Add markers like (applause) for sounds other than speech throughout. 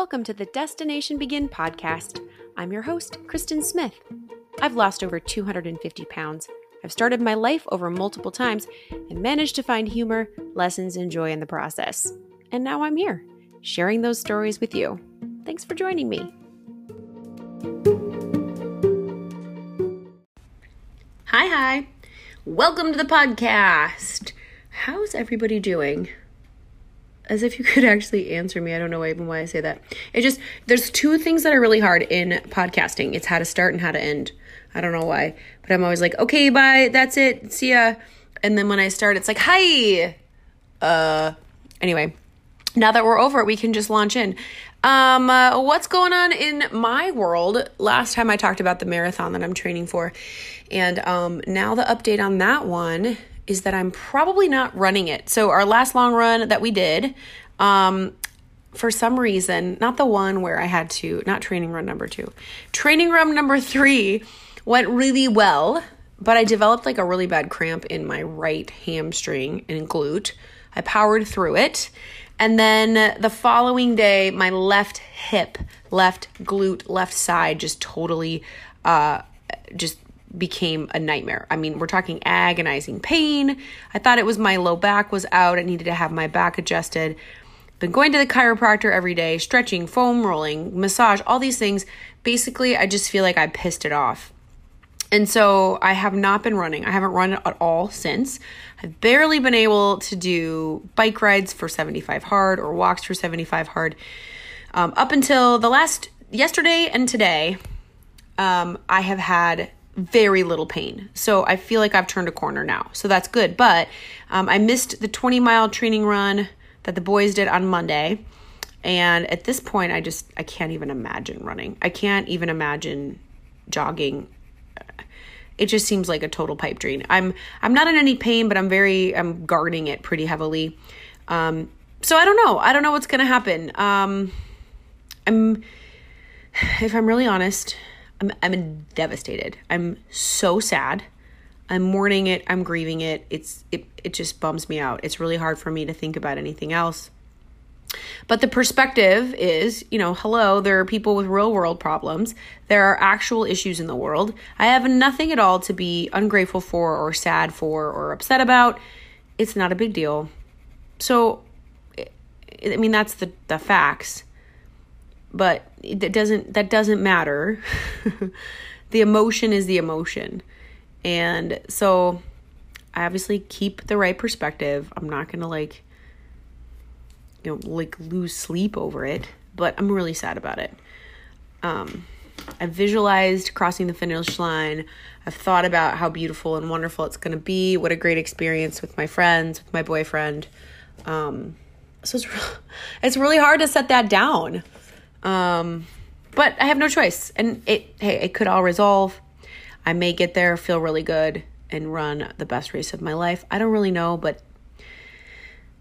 Welcome to the Destination Begin podcast. I'm your host, Kristen Smith. I've lost over 250 pounds. I've started my life over multiple times and managed to find humor, lessons, and joy in the process. And now I'm here, sharing those stories with you. Thanks for joining me. Hi, hi. Welcome to the podcast. How's everybody doing? As if you (laughs) could actually answer me. I don't know even why I say that. It just there's two things that are really hard in podcasting. It's how to start and how to end. I don't know why, but I'm always like, "Okay, bye. That's it. See ya." And then when I start, it's like, "Hi." Uh anyway, now that we're over, we can just launch in. Um, uh, what's going on in my world? Last time I talked about the marathon that I'm training for, and um, now the update on that one is that I'm probably not running it. So our last long run that we did, um, for some reason, not the one where I had to, not training run number two, training run number three went really well, but I developed like a really bad cramp in my right hamstring and glute. I powered through it. And then the following day, my left hip, left glute, left side just totally uh, just became a nightmare. I mean, we're talking agonizing pain. I thought it was my low back was out. I needed to have my back adjusted. Been going to the chiropractor every day, stretching, foam rolling, massage, all these things. Basically, I just feel like I pissed it off. And so I have not been running. I haven't run at all since. I've barely been able to do bike rides for 75 hard or walks for 75 hard. Um, up until the last yesterday and today, um, I have had very little pain. So I feel like I've turned a corner now. So that's good. But um, I missed the 20 mile training run that the boys did on Monday. And at this point, I just, I can't even imagine running. I can't even imagine jogging. It just seems like a total pipe dream. I'm, I'm not in any pain, but I'm very, I'm guarding it pretty heavily. Um, so I don't know. I don't know what's going to happen. Um, I'm, (sighs) if I'm really honest, I'm I'm devastated. I'm so sad. I'm mourning it. I'm grieving it. It's it it just bums me out. It's really hard for me to think about anything else. But the perspective is, you know, hello, there are people with real world problems. There are actual issues in the world. I have nothing at all to be ungrateful for or sad for or upset about. It's not a big deal. So I mean that's the the facts but it doesn't that doesn't matter. (laughs) The emotion is the emotion. And so i obviously keep the right perspective. I'm not gonna like you know like lose sleep over it but i'm really sad about it. Um i visualized crossing the finish line. I've thought about how beautiful and wonderful it's going to be. What a great experience with my friends with my boyfriend. Um so it's, (laughs) it's really hard to set that down um, but I have no choice. And it, hey, it could all resolve. I may get there, feel really good, and run the best race of my life. I don't really know, but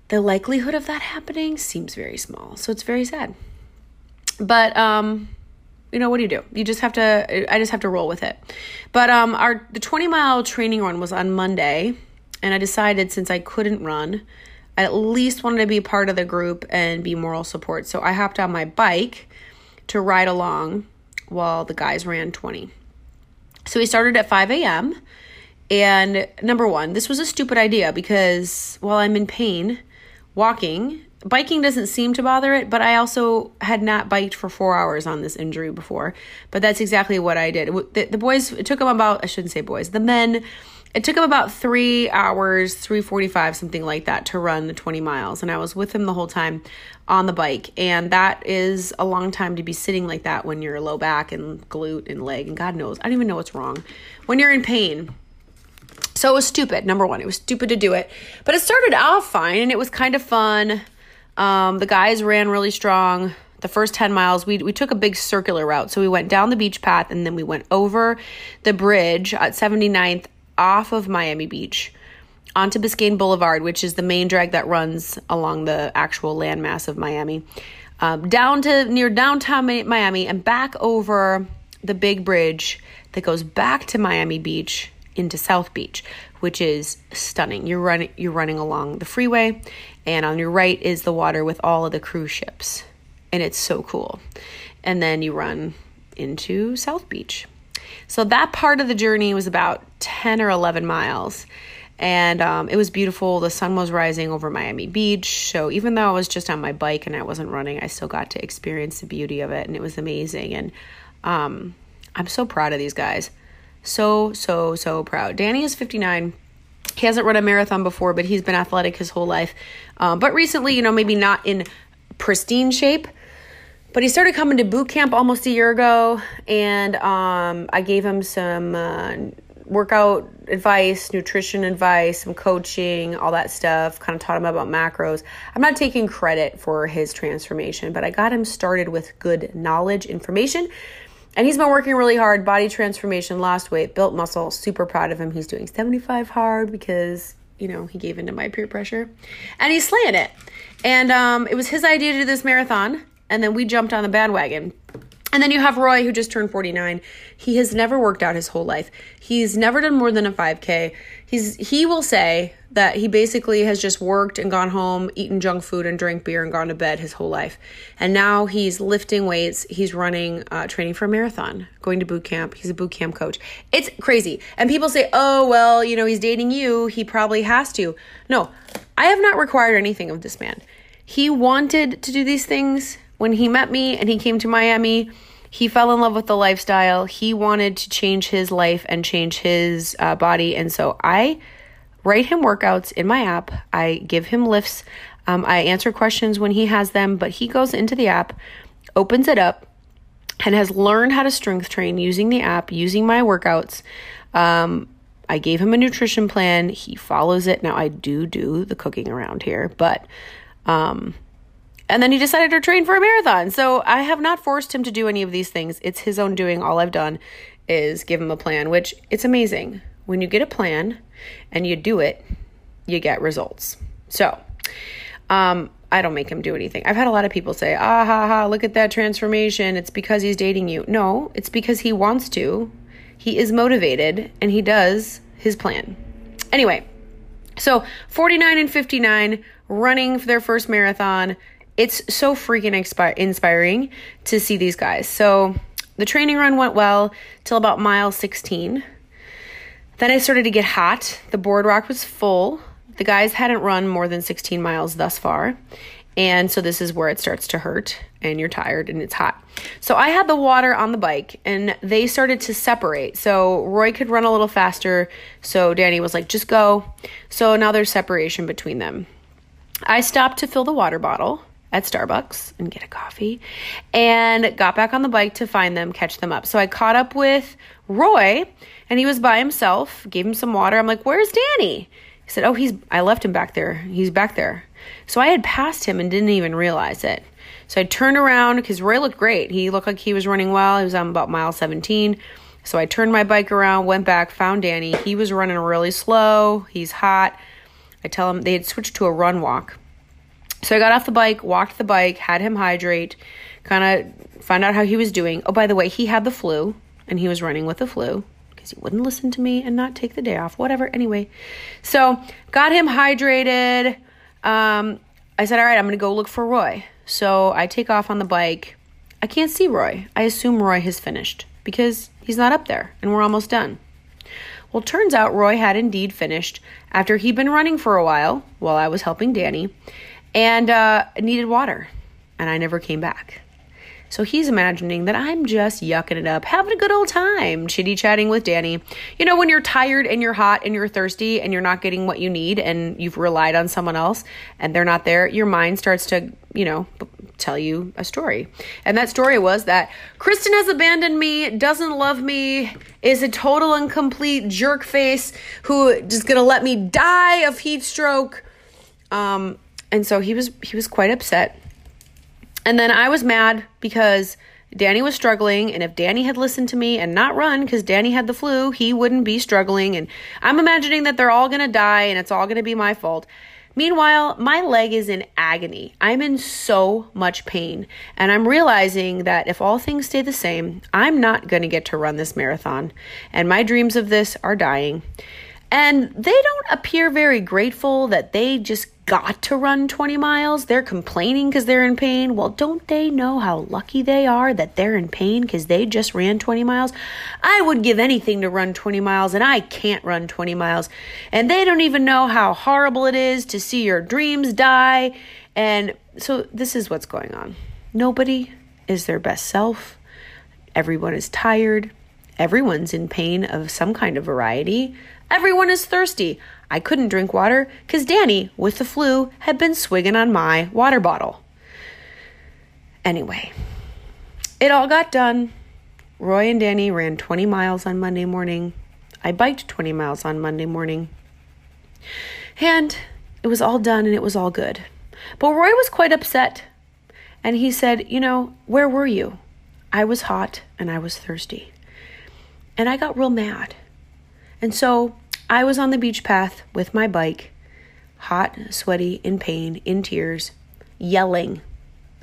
the likelihood of that happening seems very small. So it's very sad. But um, you know what do you do? You just have to. I just have to roll with it. But um, our the twenty mile training run was on Monday, and I decided since I couldn't run I at least wanted to be part of the group and be moral support. So I hopped on my bike to ride along while the guys ran 20. So we started at 5 a.m. And number one, this was a stupid idea because while I'm in pain, walking, biking doesn't seem to bother it, but I also had not biked for four hours on this injury before. But that's exactly what I did. The, the boys, it took them about, I shouldn't say boys, the men it took him about three hours 345 something like that to run the 20 miles. And i was with him the whole time on the bike. And that is a long time to be sitting like that when you're low back and glute and leg and god knows i don't even know what's wrong. When you're in pain. So it was stupid number one. It was stupid to do it. But it started off fine and it was kind of fun. Um, the guys ran really strong. The first 10 miles we, we took a big circular route. So we went down the beach path and then we went over the bridge at 79th off of Miami Beach onto Biscayne Boulevard, which is the main drag that runs along the actual landmass of Miami, um, down to near downtown Miami and back over the big bridge that goes back to Miami Beach into South Beach, which is stunning. You're running you're running along the freeway, and on your right is the water with all of the cruise ships. and it's so cool. And then you run into South Beach. So that part of the journey was about 10 or 11 miles. And um, it was beautiful. The sun was rising over Miami Beach. So even though I was just on my bike and I wasn't running, I still got to experience the beauty of it. And it was amazing. And um, I'm so proud of these guys. So, so, so proud. Danny is 59. He hasn't run a marathon before, but he's been athletic his whole life. Um, but recently, you know, maybe not in pristine shape, but he started coming to boot camp almost a year ago, and um, I gave him some uh, workout advice, nutrition advice, some coaching, all that stuff. Kind of taught him about macros. I'm not taking credit for his transformation, but I got him started with good knowledge, information. And he's been working really hard body transformation, lost weight, built muscle. Super proud of him. He's doing 75 hard because, you know, he gave into my peer pressure. And he's slaying it. And um, it was his idea to do this marathon and then we jumped on the bandwagon. And then you have Roy, who just turned 49. He has never worked out his whole life. He's never done more than a 5K. He's he will say that he basically has just worked and gone home, eaten junk food, and drank beer and gone to bed his whole life. And now he's lifting weights. He's running, uh, training for a marathon, going to boot camp. He's a boot camp coach. It's crazy. And people say, "Oh, well, you know, he's dating you. He probably has to." No, I have not required anything of this man. He wanted to do these things when he met me and he came to Miami, he fell in love with the lifestyle. He wanted to change his life and change his uh, body. And so I write him workouts in my app. I give him lifts. Um, I answer questions when he has them, but he goes into the app, opens it up, and has learned how to strength train using the app, using my workouts. Um, I gave him a nutrition plan. He follows it. Now, I do do the cooking around here, but um, and then he decided to train for a marathon. So I have not forced him to do any of these things. It's his own doing. All I've done is give him a plan, which it's amazing. When you get a plan and you do it, you get results. So, um, I don't make him do anything. I've had a lot of people say, ah, ha, ha, look at that transformation. It's because he's dating you. No, it's because he wants to. He is motivated and he does his plan. Anyway, so 49 and 59 running for their first marathon it's so freaking expi- inspiring to see these guys. So the training run went well till about mile 16. Then I started to get hot. The boardwalk was full. The guys hadn't run more than 16 miles thus far. And so this is where it starts to hurt and you're tired and it's hot. So I had the water on the bike and they started to separate. So Roy could run a little faster. So Danny was like, just go. So now there's separation between them. I stopped to fill the water bottle at Starbucks and get a coffee and got back on the bike to find them, catch them up. So I caught up with Roy and he was by himself, gave him some water. I'm like, Where's Danny? He said, Oh, he's, I left him back there. He's back there. So I had passed him and didn't even realize it. So I turned around because Roy looked great. He looked like he was running well. He was on about mile 17. So I turned my bike around, went back, found Danny. He was running really slow. He's hot. I tell him they had switched to a run walk. So I got off the bike, walked the bike, had him hydrate, kind of find out how he was doing. Oh, by the way, he had the flu and he was running with the flu because he wouldn't listen to me and not take the day off. Whatever. Anyway, so got him hydrated. Um, I said, all right, I'm going to go look for Roy. So I take off on the bike. I can't see Roy. I assume Roy has finished because he's not up there and we're almost done. Well, turns out Roy had indeed finished after he'd been running for a while while I was helping Danny and uh, needed water. And I never came back. So he's imagining that I'm just yucking it up, having a good old time, chitty chatting with Danny. You know, when you're tired and you're hot and you're thirsty and you're not getting what you need and you've relied on someone else and they're not there, your mind starts to, you know, tell you a story. And that story was that Kristen has abandoned me, doesn't love me, is a total and complete jerk face who just gonna let me die of heat stroke. Um, and so he was he was quite upset. And then I was mad because Danny was struggling, and if Danny had listened to me and not run because Danny had the flu, he wouldn't be struggling. And I'm imagining that they're all gonna die and it's all gonna be my fault. Meanwhile, my leg is in agony. I'm in so much pain. And I'm realizing that if all things stay the same, I'm not going to get to run this marathon. And my dreams of this are dying. And they don't appear very grateful that they just got to run 20 miles. They're complaining because they're in pain. Well, don't they know how lucky they are that they're in pain because they just ran 20 miles? I would give anything to run 20 miles, and I can't run 20 miles. And they don't even know how horrible it is to see your dreams die. And so, this is what's going on. Nobody is their best self. Everyone is tired. Everyone's in pain of some kind of variety. Everyone is thirsty. I couldn't drink water because Danny, with the flu, had been swigging on my water bottle. Anyway, it all got done. Roy and Danny ran 20 miles on Monday morning. I biked 20 miles on Monday morning. And it was all done and it was all good. But Roy was quite upset. And he said, You know, where were you? I was hot and I was thirsty. And I got real mad. And so I was on the beach path with my bike, hot, sweaty, in pain, in tears, yelling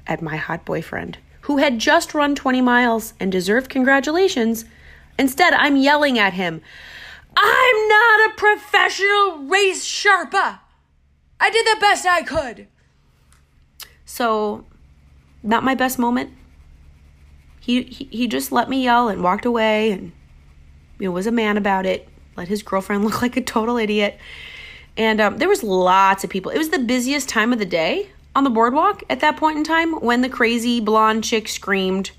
at my hot boyfriend, who had just run 20 miles and deserved congratulations. Instead, I'm yelling at him, I'm not a professional race Sherpa. I did the best I could. So, not my best moment. He, he, he just let me yell and walked away and you know, was a man about it, let his girlfriend (laughs) look like a total idiot. And um, there was lots of people. It was the busiest time of the day on the boardwalk at that point in time when the crazy blonde chick screamed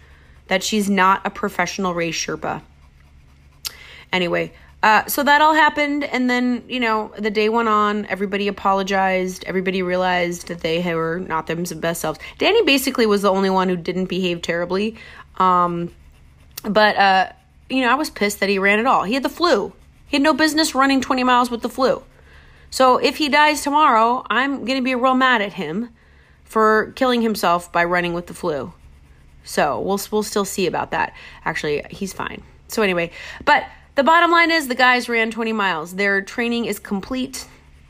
that she's not a professional race Sherpa. Anyway, uh, so that all happened, and then you know the day went on. Everybody apologized. Everybody realized that they were not their best selves. Danny basically was the only one who didn't behave terribly. Um, but uh, you know, I was pissed that he ran at all. He had the flu. He had no business running 20 miles with the flu. So if he dies tomorrow, I'm going to be real mad at him for killing himself by running with the flu. So we'll we'll still see about that. Actually, he's fine. So anyway, but the bottom line is the guys ran 20 miles. Their training is complete.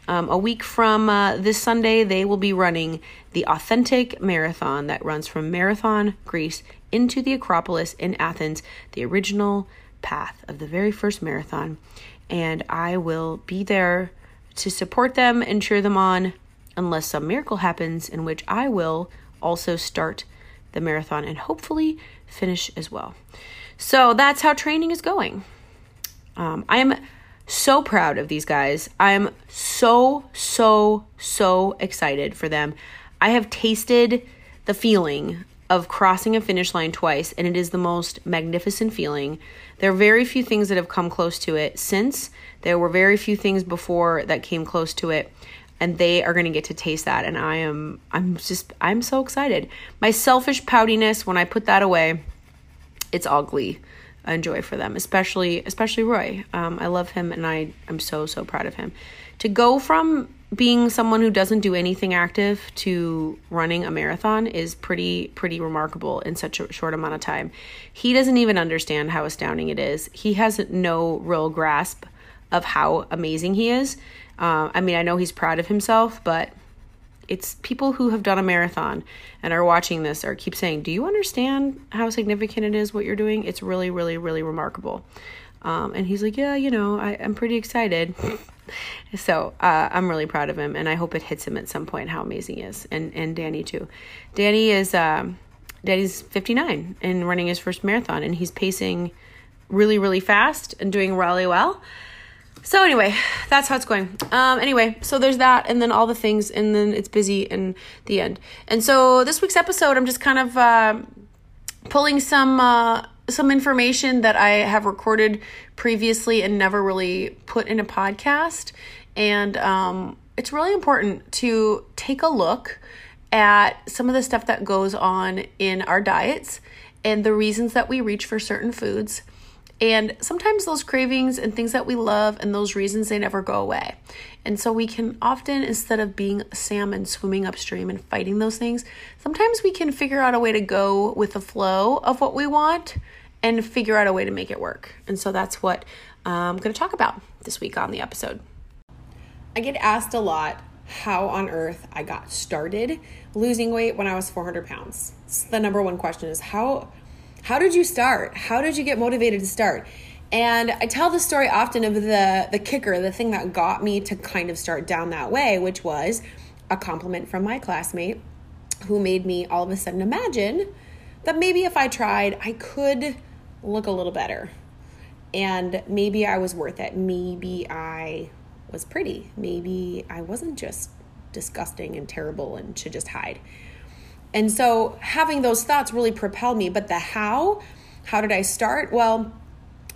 Um, a week from uh, this Sunday, they will be running the authentic marathon that runs from Marathon, Greece, into the Acropolis in Athens, the original path of the very first marathon. And I will be there to support them and cheer them on unless some miracle happens, in which I will also start the marathon and hopefully finish as well. So that's how training is going. Um, I am so proud of these guys. I am so, so, so excited for them. I have tasted the feeling of crossing a finish line twice, and it is the most magnificent feeling. There are very few things that have come close to it since. There were very few things before that came close to it, and they are going to get to taste that. And I am, I'm just, I'm so excited. My selfish poutiness, when I put that away, it's all glee and joy for them, especially, especially Roy. Um, I love him, and I, I'm so, so proud of him. To go from being someone who doesn't do anything active to running a marathon is pretty pretty remarkable in such a short amount of time. He doesn't even understand how astounding it is. He has no real grasp of how amazing he is. Uh, I mean, I know he's proud of himself, but it's people who have done a marathon and are watching this or keep saying, "Do you understand how significant it is what you're doing?" It's really, really, really remarkable. Um, and he's like, "Yeah, you know, I, I'm pretty excited." (laughs) so uh, I'm really proud of him, and I hope it hits him at some point how amazing he is, and and Danny too. Danny is um, Danny's 59 and running his first marathon, and he's pacing really really fast and doing really well. So anyway, that's how it's going. Um, anyway, so there's that, and then all the things, and then it's busy in the end. And so this week's episode, I'm just kind of uh, pulling some. Uh, some information that I have recorded previously and never really put in a podcast. And um, it's really important to take a look at some of the stuff that goes on in our diets and the reasons that we reach for certain foods and sometimes those cravings and things that we love and those reasons, they never go away. And so we can often, instead of being salmon swimming upstream and fighting those things, sometimes we can figure out a way to go with the flow of what we want and figure out a way to make it work. And so that's what um, I'm going to talk about this week on the episode. I get asked a lot how on earth I got started losing weight when I was 400 pounds. It's the number one question is how how did you start? How did you get motivated to start? And I tell the story often of the the kicker, the thing that got me to kind of start down that way, which was a compliment from my classmate who made me all of a sudden imagine that maybe if I tried, I could look a little better. And maybe I was worth it. Maybe I was pretty. Maybe I wasn't just disgusting and terrible and should just hide. And so having those thoughts really propelled me. But the how, how did I start? Well,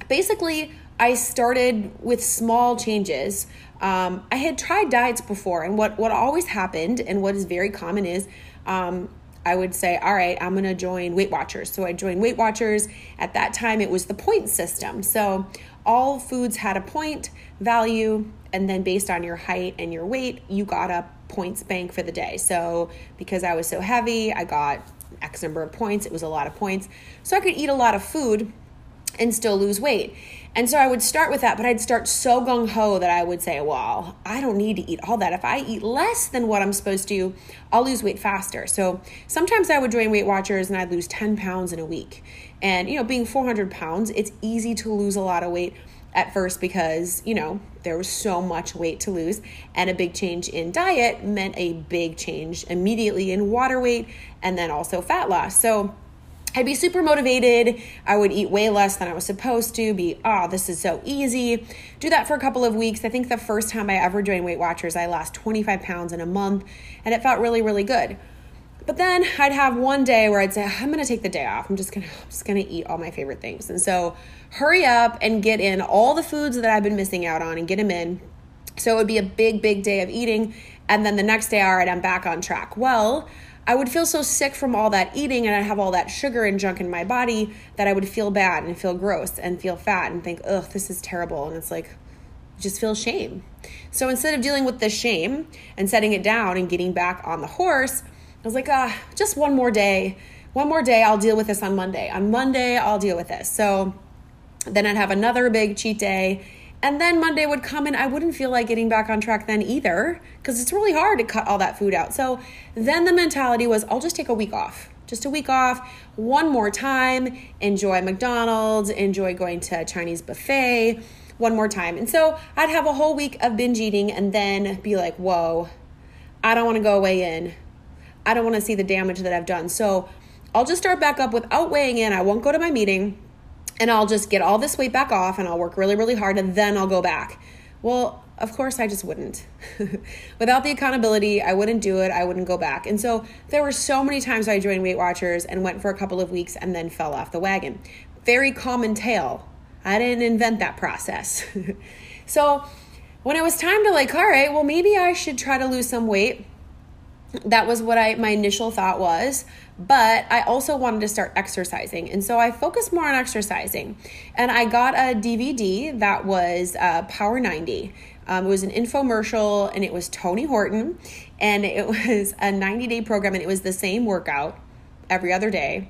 basically, I started with small changes. Um, I had tried diets before, and what, what always happened, and what is very common, is um, I would say, all right, I'm going to join Weight Watchers. So I joined Weight Watchers. At that time, it was the point system. So all foods had a point value, and then based on your height and your weight, you got a points bank for the day. So because I was so heavy, I got X number of points. It was a lot of points. So I could eat a lot of food and still lose weight. And so I would start with that, but I'd start so gung ho that I would say, well, I don't need to eat all that. If I eat less than what I'm supposed to, I'll lose weight faster. So sometimes I would join Weight Watchers and I'd lose 10 pounds in a week. And, you know, being 400 pounds, it's easy to lose a lot of weight at first because, you know, there was so much weight to lose. And a big change in diet meant a big change immediately in water weight and then also fat loss. So, I'd be super motivated. I would eat way less than I was supposed to, be, oh, this is so easy. Do that for a couple of weeks. I think the first time I ever joined Weight Watchers, I lost 25 pounds in a month, and it felt really, really good. But then I'd have one day where I'd say, I'm gonna take the day off. I'm just gonna I'm just gonna eat all my favorite things. And so hurry up and get in all the foods that I've been missing out on and get them in. So it would be a big, big day of eating. And then the next day, all right, I'm back on track. Well, I would feel so sick from all that eating and I'd have all that sugar and junk in my body that I would feel bad and feel gross and feel fat and think, ugh, this is terrible. And it's like, just feel shame. So instead of dealing with the shame and setting it down and getting back on the horse, I was like, ah, just one more day. One more day, I'll deal with this on Monday. On Monday, I'll deal with this. So then I'd have another big cheat day and then Monday would come and I wouldn't feel like getting back on track then either because it's really hard to cut all that food out. So then the mentality was I'll just take a week off. Just a week off, one more time, enjoy McDonald's, enjoy going to a Chinese buffet one more time. And so I'd have a whole week of binge eating and then be like, whoa, I don't want to go weigh in. I don't want to see the damage that I've done. So I'll just start back up without weighing in. I won't go to my meeting and I'll just get all this weight back off and I'll work really, really hard and then I'll go back. Well, of course, I just wouldn't. (laughs) Without the accountability, I wouldn't do it. I wouldn't go back. And so there were so many times I joined Weight Watchers and went for a couple of weeks and then fell off the wagon. Very common tale. I didn't invent that process. (laughs) so when it was time to like, all right, well, maybe I should try to lose some weight that was what I my initial thought was but I also wanted to start exercising. And so I focused more on exercising. And I got a DVD that was uh, Power 90 um, it was an infomercial and it was Tony Horton. And it (laughs) was a 90 day program and it was the same workout every other day.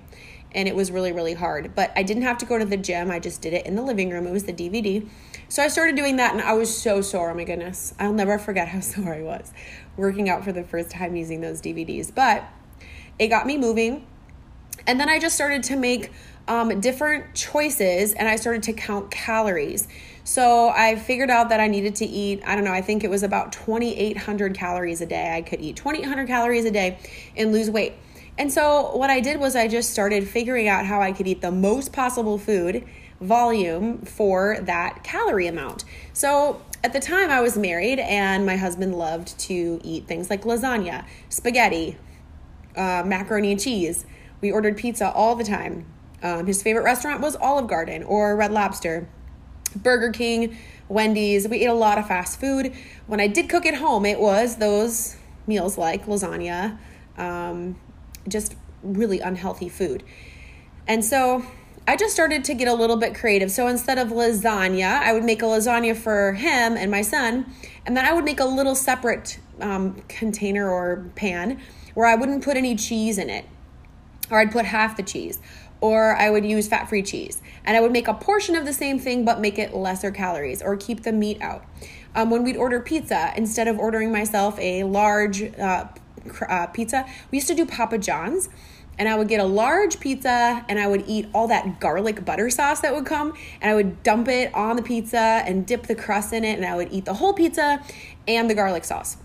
And it was really really hard. But I didn't have to go to the gym. I just did it in the living room. It was the DVD so I started doing that and I was so sore. Oh my goodness. I'll never forget how (laughs) sore I was working out for the first time using those DVDs. But it got me moving. And then I just started to make um, different choices and I started to count calories. So I figured out that I needed to eat, I don't know, I think it was about 2,800 calories a day. I could eat 2,800 calories a day and lose weight. And so what I did was I just started figuring out how I could eat the most possible food volume for that calorie amount. So at the time I was married and my husband loved to eat things like lasagna, spaghetti, uh, macaroni and cheese. We ordered pizza all the time. Um, his favorite restaurant was Olive Garden or Red Lobster, Burger King, Wendy's. We ate a lot of fast food. When I did cook at home, it was those meals like lasagna, um, just really unhealthy food. And so I just started to get a little bit creative. So instead of lasagna, I would make a lasagna for him and my son, and then I would make a little separate um, container or pan where I wouldn't put any cheese in it, or I'd put half the cheese, or I would use fat free cheese. And I would make a portion of the same thing but make it lesser calories or keep the meat out. Um, when we'd order pizza, instead of ordering myself a large uh, uh, pizza, we used to do Papa John's and I would get a large pizza and I would eat all that garlic butter sauce that would come and I would dump it on the pizza and dip the crust in it and I would eat the whole pizza and the garlic sauce.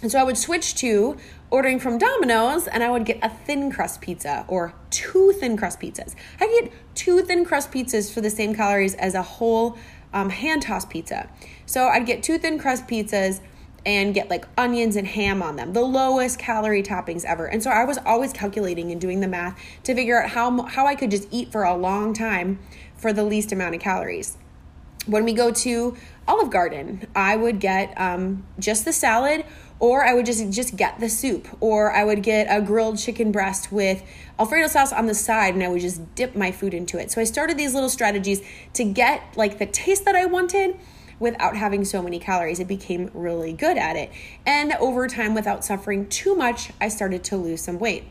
And so I would switch to ordering from Domino's and I would get a thin crust pizza or two thin crust pizzas. I get two thin crust pizzas for the same calories as a whole um, hand tossed pizza. So I'd get two thin crust pizzas and get like onions and ham on them, the lowest calorie toppings ever. And so I was always calculating and doing the math to figure out how how I could just eat for a long time for the least amount of calories. When we go to Olive Garden, I would get um, just the salad or I would just just get the soup, or I would get a grilled chicken breast with Alfredo sauce on the side, and I would just dip my food into it. So I started these little strategies to get like the taste that I wanted without having so many calories. It became really good at it, and over time, without suffering too much, I started to lose some weight.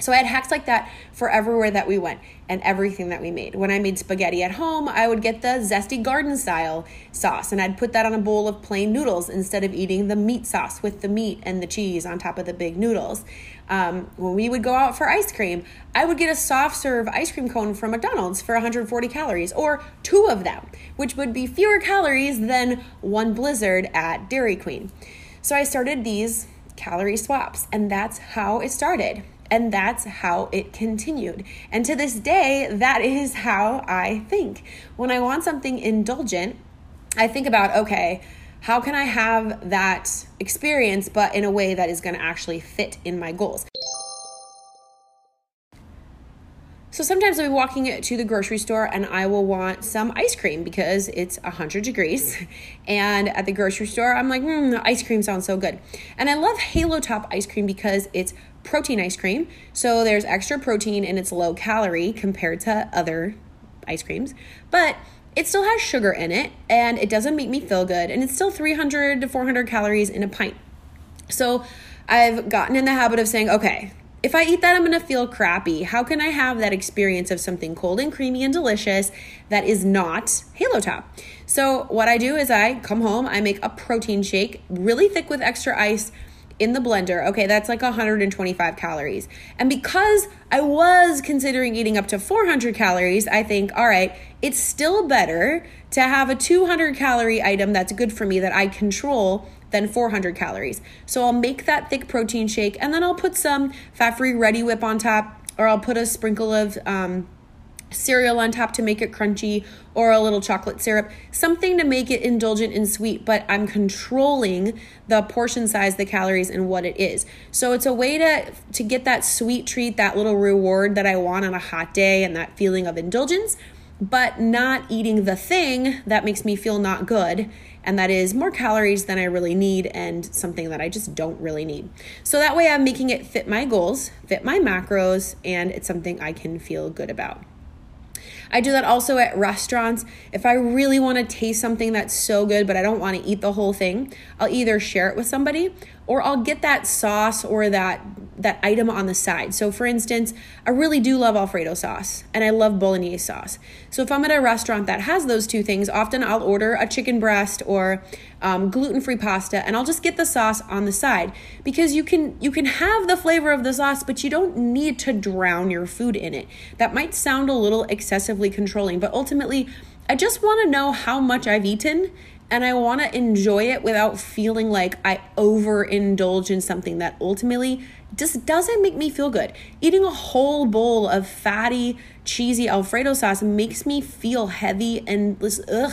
So I had hacks like that for everywhere that we went and everything that we made. When I made spaghetti at home, I would get the zesty garden style sauce and I'd put that on a bowl of plain noodles instead of eating the meat sauce with the meat and the cheese on top of the big noodles. Um, when we would go out for ice cream, I would get a soft serve ice cream cone from McDonald's for 140 calories, or two of them, which would be fewer calories than one blizzard at Dairy Queen. So I started these calorie swaps, and that's how it started. And that's how it continued. And to this day, that is how I think. When I want something indulgent, I think about, okay, how can I have that experience, but in a way that is going to actually fit in my goals? So sometimes I'll be walking to the grocery store and I will want some ice cream because it's 100 degrees. (laughs) And at the grocery store, I'm like, mm, ice cream sounds so good. And I love Halo Top ice cream because it's protein ice cream. So there's extra protein and it's low calorie compared to other ice creams. But it still has sugar in it and it doesn't make me feel good. And it's still 300 to 400 calories in a pint. So I've gotten in the habit of saying, okay, if I eat that, I'm gonna feel crappy. How can I have that experience of something cold and creamy and delicious that is not Halo Top? So, what I do is I come home, I make a protein shake, really thick with extra ice in the blender. Okay, that's like 125 calories. And because I was considering eating up to 400 calories, I think, all right, it's still better to have a 200 calorie item that's good for me that I control than 400 calories. So I'll make that thick protein shake and then I'll put some fat free Reddi-wip on top, or I'll put a sprinkle of um, cereal on top to make it crunchy, or a little chocolate syrup, something to make it indulgent and sweet, but I'm controlling the portion size, the calories, and what it is. So it's a way to to get that sweet treat, that little reward that I want on a hot day, and that feeling of indulgence, but not eating the thing that makes me feel not good and that is more calories than I really need and something that I just don't really need. So that way I'm making it fit my goals, fit my macros, and it's something I can feel good about. I do that also at restaurants. If I really want to taste something that's so good, but I don't want to eat the whole thing, I'll either share it with somebody or I'll get that sauce or that that item on the side. So for instance, I really do love alfredo sauce and I love bolognese sauce. So if I'm at a restaurant that has those two things, often I'll order a chicken breast or um, gluten-free pasta and I'll just get the sauce on the side because you can you can have the flavor of the sauce but you don't need to drown your food in it. That might sound a little controlling, but ultimately I just want to know how much I've eaten and I want to enjoy it without feeling like I overindulge in something that ultimately just doesn't make me feel good. Eating a whole bowl of fatty, cheesy Alfredo sauce makes me feel heavy and this ugh.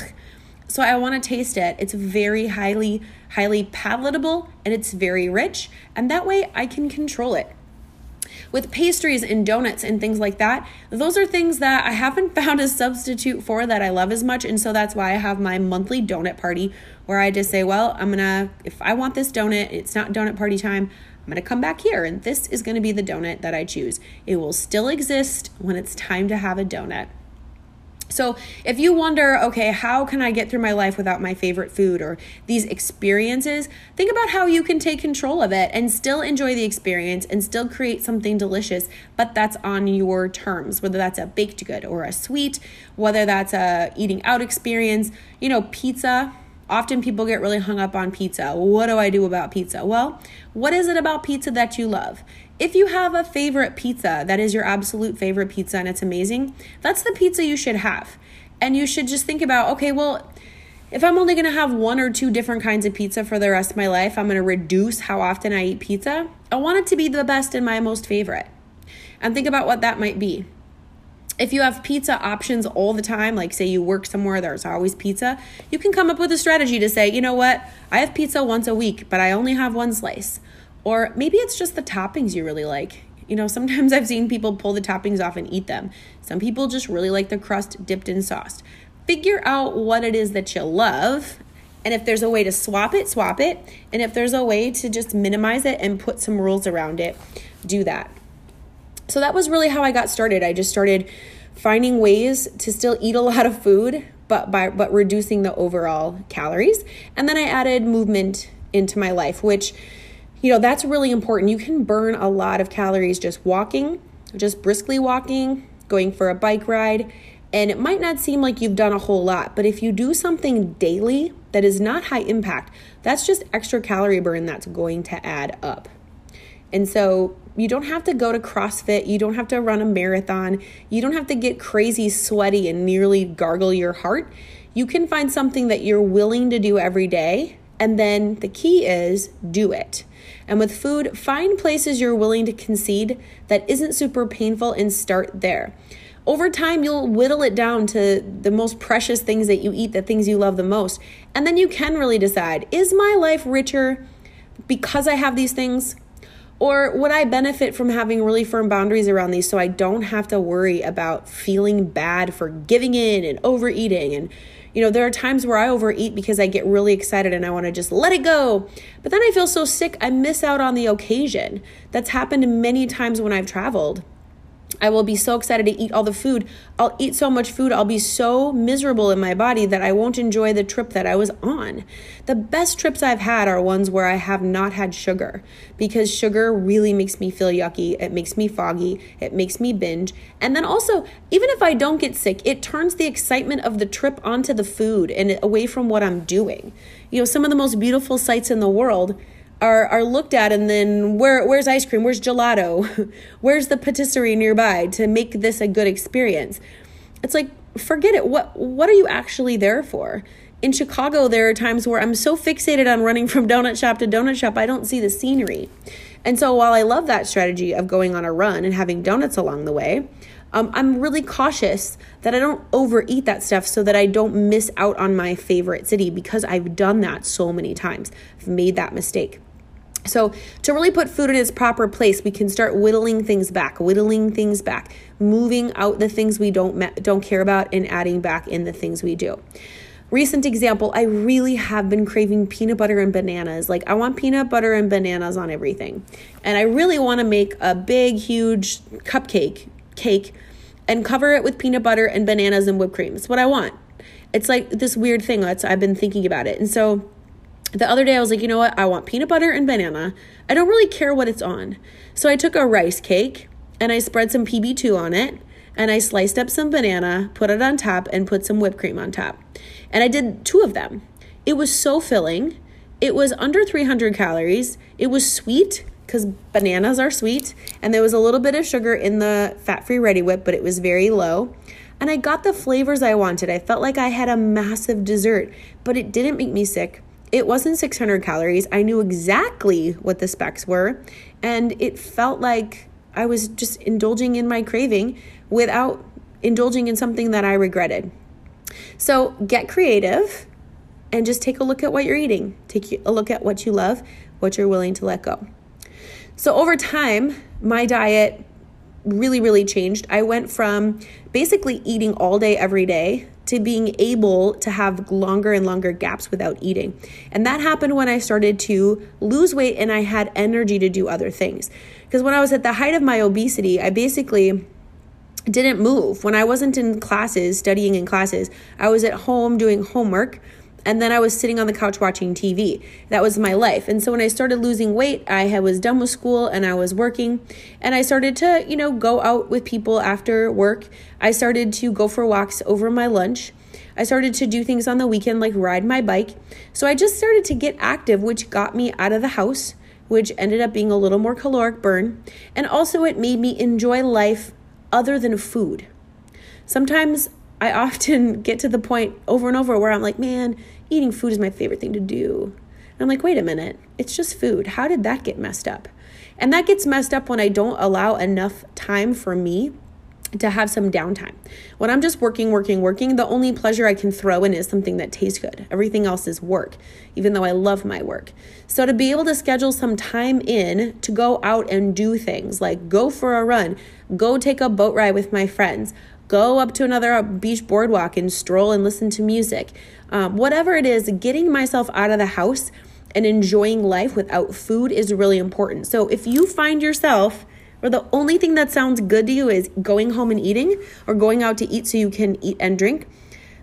So I want to taste it. It's very highly highly palatable and it's very rich and that way I can control it with pastries and donuts and things like that, those are things that I haven't (laughs) found a substitute for that I love as much. And so that's why I have my monthly donut party where I just say, well, I'm gonna, if I want this donut, it's not donut party time. I'm to come back here and this is to be the donut that I choose. It will still exist when it's time to have a donut. So, if you wonder, okay, how can I get through my life without my favorite food or these experiences, think about how you can take control of it and still enjoy the experience and still create something delicious, but that's on your terms, whether that's a baked good or a sweet, whether that's a eating out experience, you know, pizza. Often people get really hung up on pizza. What do I do about pizza? Well, what is it about pizza that you love? If you have a favorite pizza that is your absolute favorite pizza and it's amazing, that's the pizza you should have. And you should just think about, okay, well, if I'm only to have one or two different kinds of pizza for the rest of my life, I'm to reduce how often I eat pizza. I want it to be the best and my most favorite. And think about what that might be. If you have pizza options all the time, like say you work somewhere there's always pizza, you can come up with a strategy to say, you know what, I have pizza once a week, but I only have one slice. Or maybe it's just the toppings you really like. You know, sometimes (laughs) I've seen people pull the toppings off and eat them. Some people just really like the crust dipped in sauce figure out what it is that you love. And if there's a way to swap it, swap it. And if there's a way to just minimize it and put some rules around it, do that. So that was really how I got started. I just started finding ways to still eat a (laughs) lot of food, but by but reducing the overall calories. And then I added movement into my life, which you know, that's really important. You can burn a lot of calories just walking, just briskly walking, going for a bike ride, and it might not seem like you've done a whole lot, but if you do something daily that is not high impact, that's just extra calorie burn that's going to add up. And so you don't have to go to CrossFit, you don't have to run a marathon, you don't have to get crazy sweaty and nearly gargle your heart. You can find something that you're willing to do every day, and then the key is do it. And with food, find places you're willing to concede that isn't super painful and start there over time you'll whittle it down to the most precious things that you eat, the things you love the most. And then you can really decide is my life richer because I have these things? Or would I benefit from having really firm boundaries around these so I don't have to worry about feeling bad for giving in and overeating? And, you know, there are times where I overeat because I get really excited and I want to just let it go. But then I feel so sick, I miss out on the occasion. That's happened many times when I've traveled. I will be so excited to eat all the food. I'll eat so much food, I'll be so miserable in my body that I won't enjoy the trip that I was on. The best trips I've had are ones where I have not had sugar because sugar really makes me feel yucky. It makes me foggy. It makes me binge. And then also, even if I don't get sick, it turns the excitement of the trip onto the food and away from what I'm doing. You know, some of the most beautiful sights in the world are are looked at and then where where's ice cream? Where's gelato? (laughs) Where's the patisserie nearby to make this a good experience? It's like forget it. What what are you actually there for? In chicago there are times where i'm so fixated on running (laughs) from donut shop to donut shop i don't see the scenery. And so while i love that strategy of going on a run and having donuts along the way um, i'm really cautious that i don't overeat that stuff so that i don't miss out on my favorite city because i've done that so many times. I've made that mistake so, to really put food in its proper place, we can start whittling things back, whittling things back, moving out the things we don't don't care about and adding back in the things we do. Recent example, I really have been craving peanut butter and bananas. Like I want peanut butter and bananas on everything. And I really want to make a big huge cupcake cake and cover it with peanut butter and bananas and whipped cream. It's what I want. It's like this weird thing that's I've been thinking about it. And so the other day I was like, you know what? I want peanut butter and banana. I don't really care what it's on. So I took a rice cake and I spread some PB2 on it and I sliced up some banana, put it on top, and put some whipped cream on top. And I did two of them. It was so filling. It was under 300 calories. It was sweet because bananas are sweet. And there was a little bit of sugar in the fat free Reddi-wip, but it was very low. And I got the flavors I wanted. I felt like I had a massive dessert, but it didn't make me sick. It wasn't 600 calories. I knew exactly what the specs were, and it felt like I was just indulging in my craving without indulging in something that I regretted. So get creative and just take a look at what you're eating. Take a look at what you love, what you're willing to let go. So over time, my diet really, really changed. I went from basically eating all day, every day, to being able to have longer and longer gaps without eating. And that happened when I started to lose weight and I had energy to do other things. Because when I was at the height of my obesity, I basically didn't move. When I wasn't in classes, studying in classes, I was at home doing homework and then I was sitting on the couch watching TV. That was my life. And so when I started losing weight, I was done with school and I was working and I started to, you know, go out with people after work. I started to go for walks over my lunch. I started to do things on the weekend like ride my bike. So I just started to get active, which got me out of the house, which ended up being a little more caloric burn. And also, it made me enjoy life other than food. Sometimes I often get to the point over and over where I'm like, man, eating food is my favorite thing to do. And I'm like, wait a minute, it's just food. How did that get messed up? And that gets messed up when I don't allow enough time for me to have some downtime. When I'm just working, working, working, the only pleasure I can throw in is something that tastes good. Everything else is work, even though I love my work. So to be able to schedule some time in to go out and do things like go for a run, go take a boat ride with my friends, go up to another beach boardwalk and stroll and listen to music. Um, whatever it is, getting myself out of the house and enjoying life without food is really important. So if you find yourself or the only thing that sounds good to you is going home and eating or going out to eat so you can eat and drink,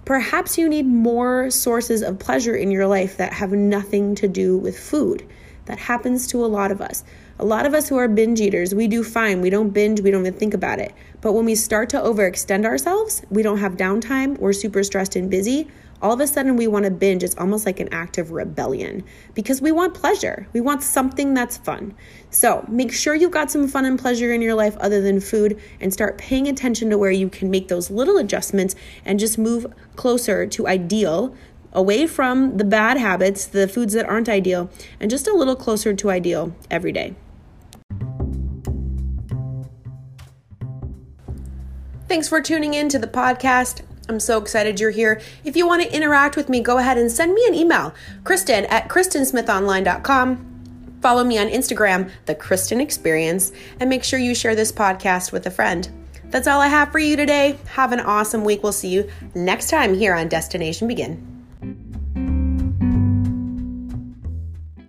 perhaps you need more sources of pleasure in your life that have nothing to do with food. That happens to a lot of us. A lot of us who are binge eaters, we do fine. We don't binge, we don't even think about it. But when we start to overextend ourselves, we don't have downtime, we're super stressed and busy, all of a sudden we want to binge. It's almost like an act of rebellion because we want pleasure. We want something that's fun. So make sure you've got some fun and pleasure in your life other than food and start paying attention to where you can make those little adjustments and just move closer to ideal away from the bad habits, the foods that aren't ideal, and just a little closer to ideal every day. Thanks for tuning in to the podcast. I'm so excited you're here. If you want to interact with me, go ahead and send me an email, Kristen at KristenSmithOnline.com. Follow me on Instagram, The Kristen Experience, and make sure you share this podcast with a friend. That's all I have for you today. Have an awesome week. We'll see you next time here on Destination Begin.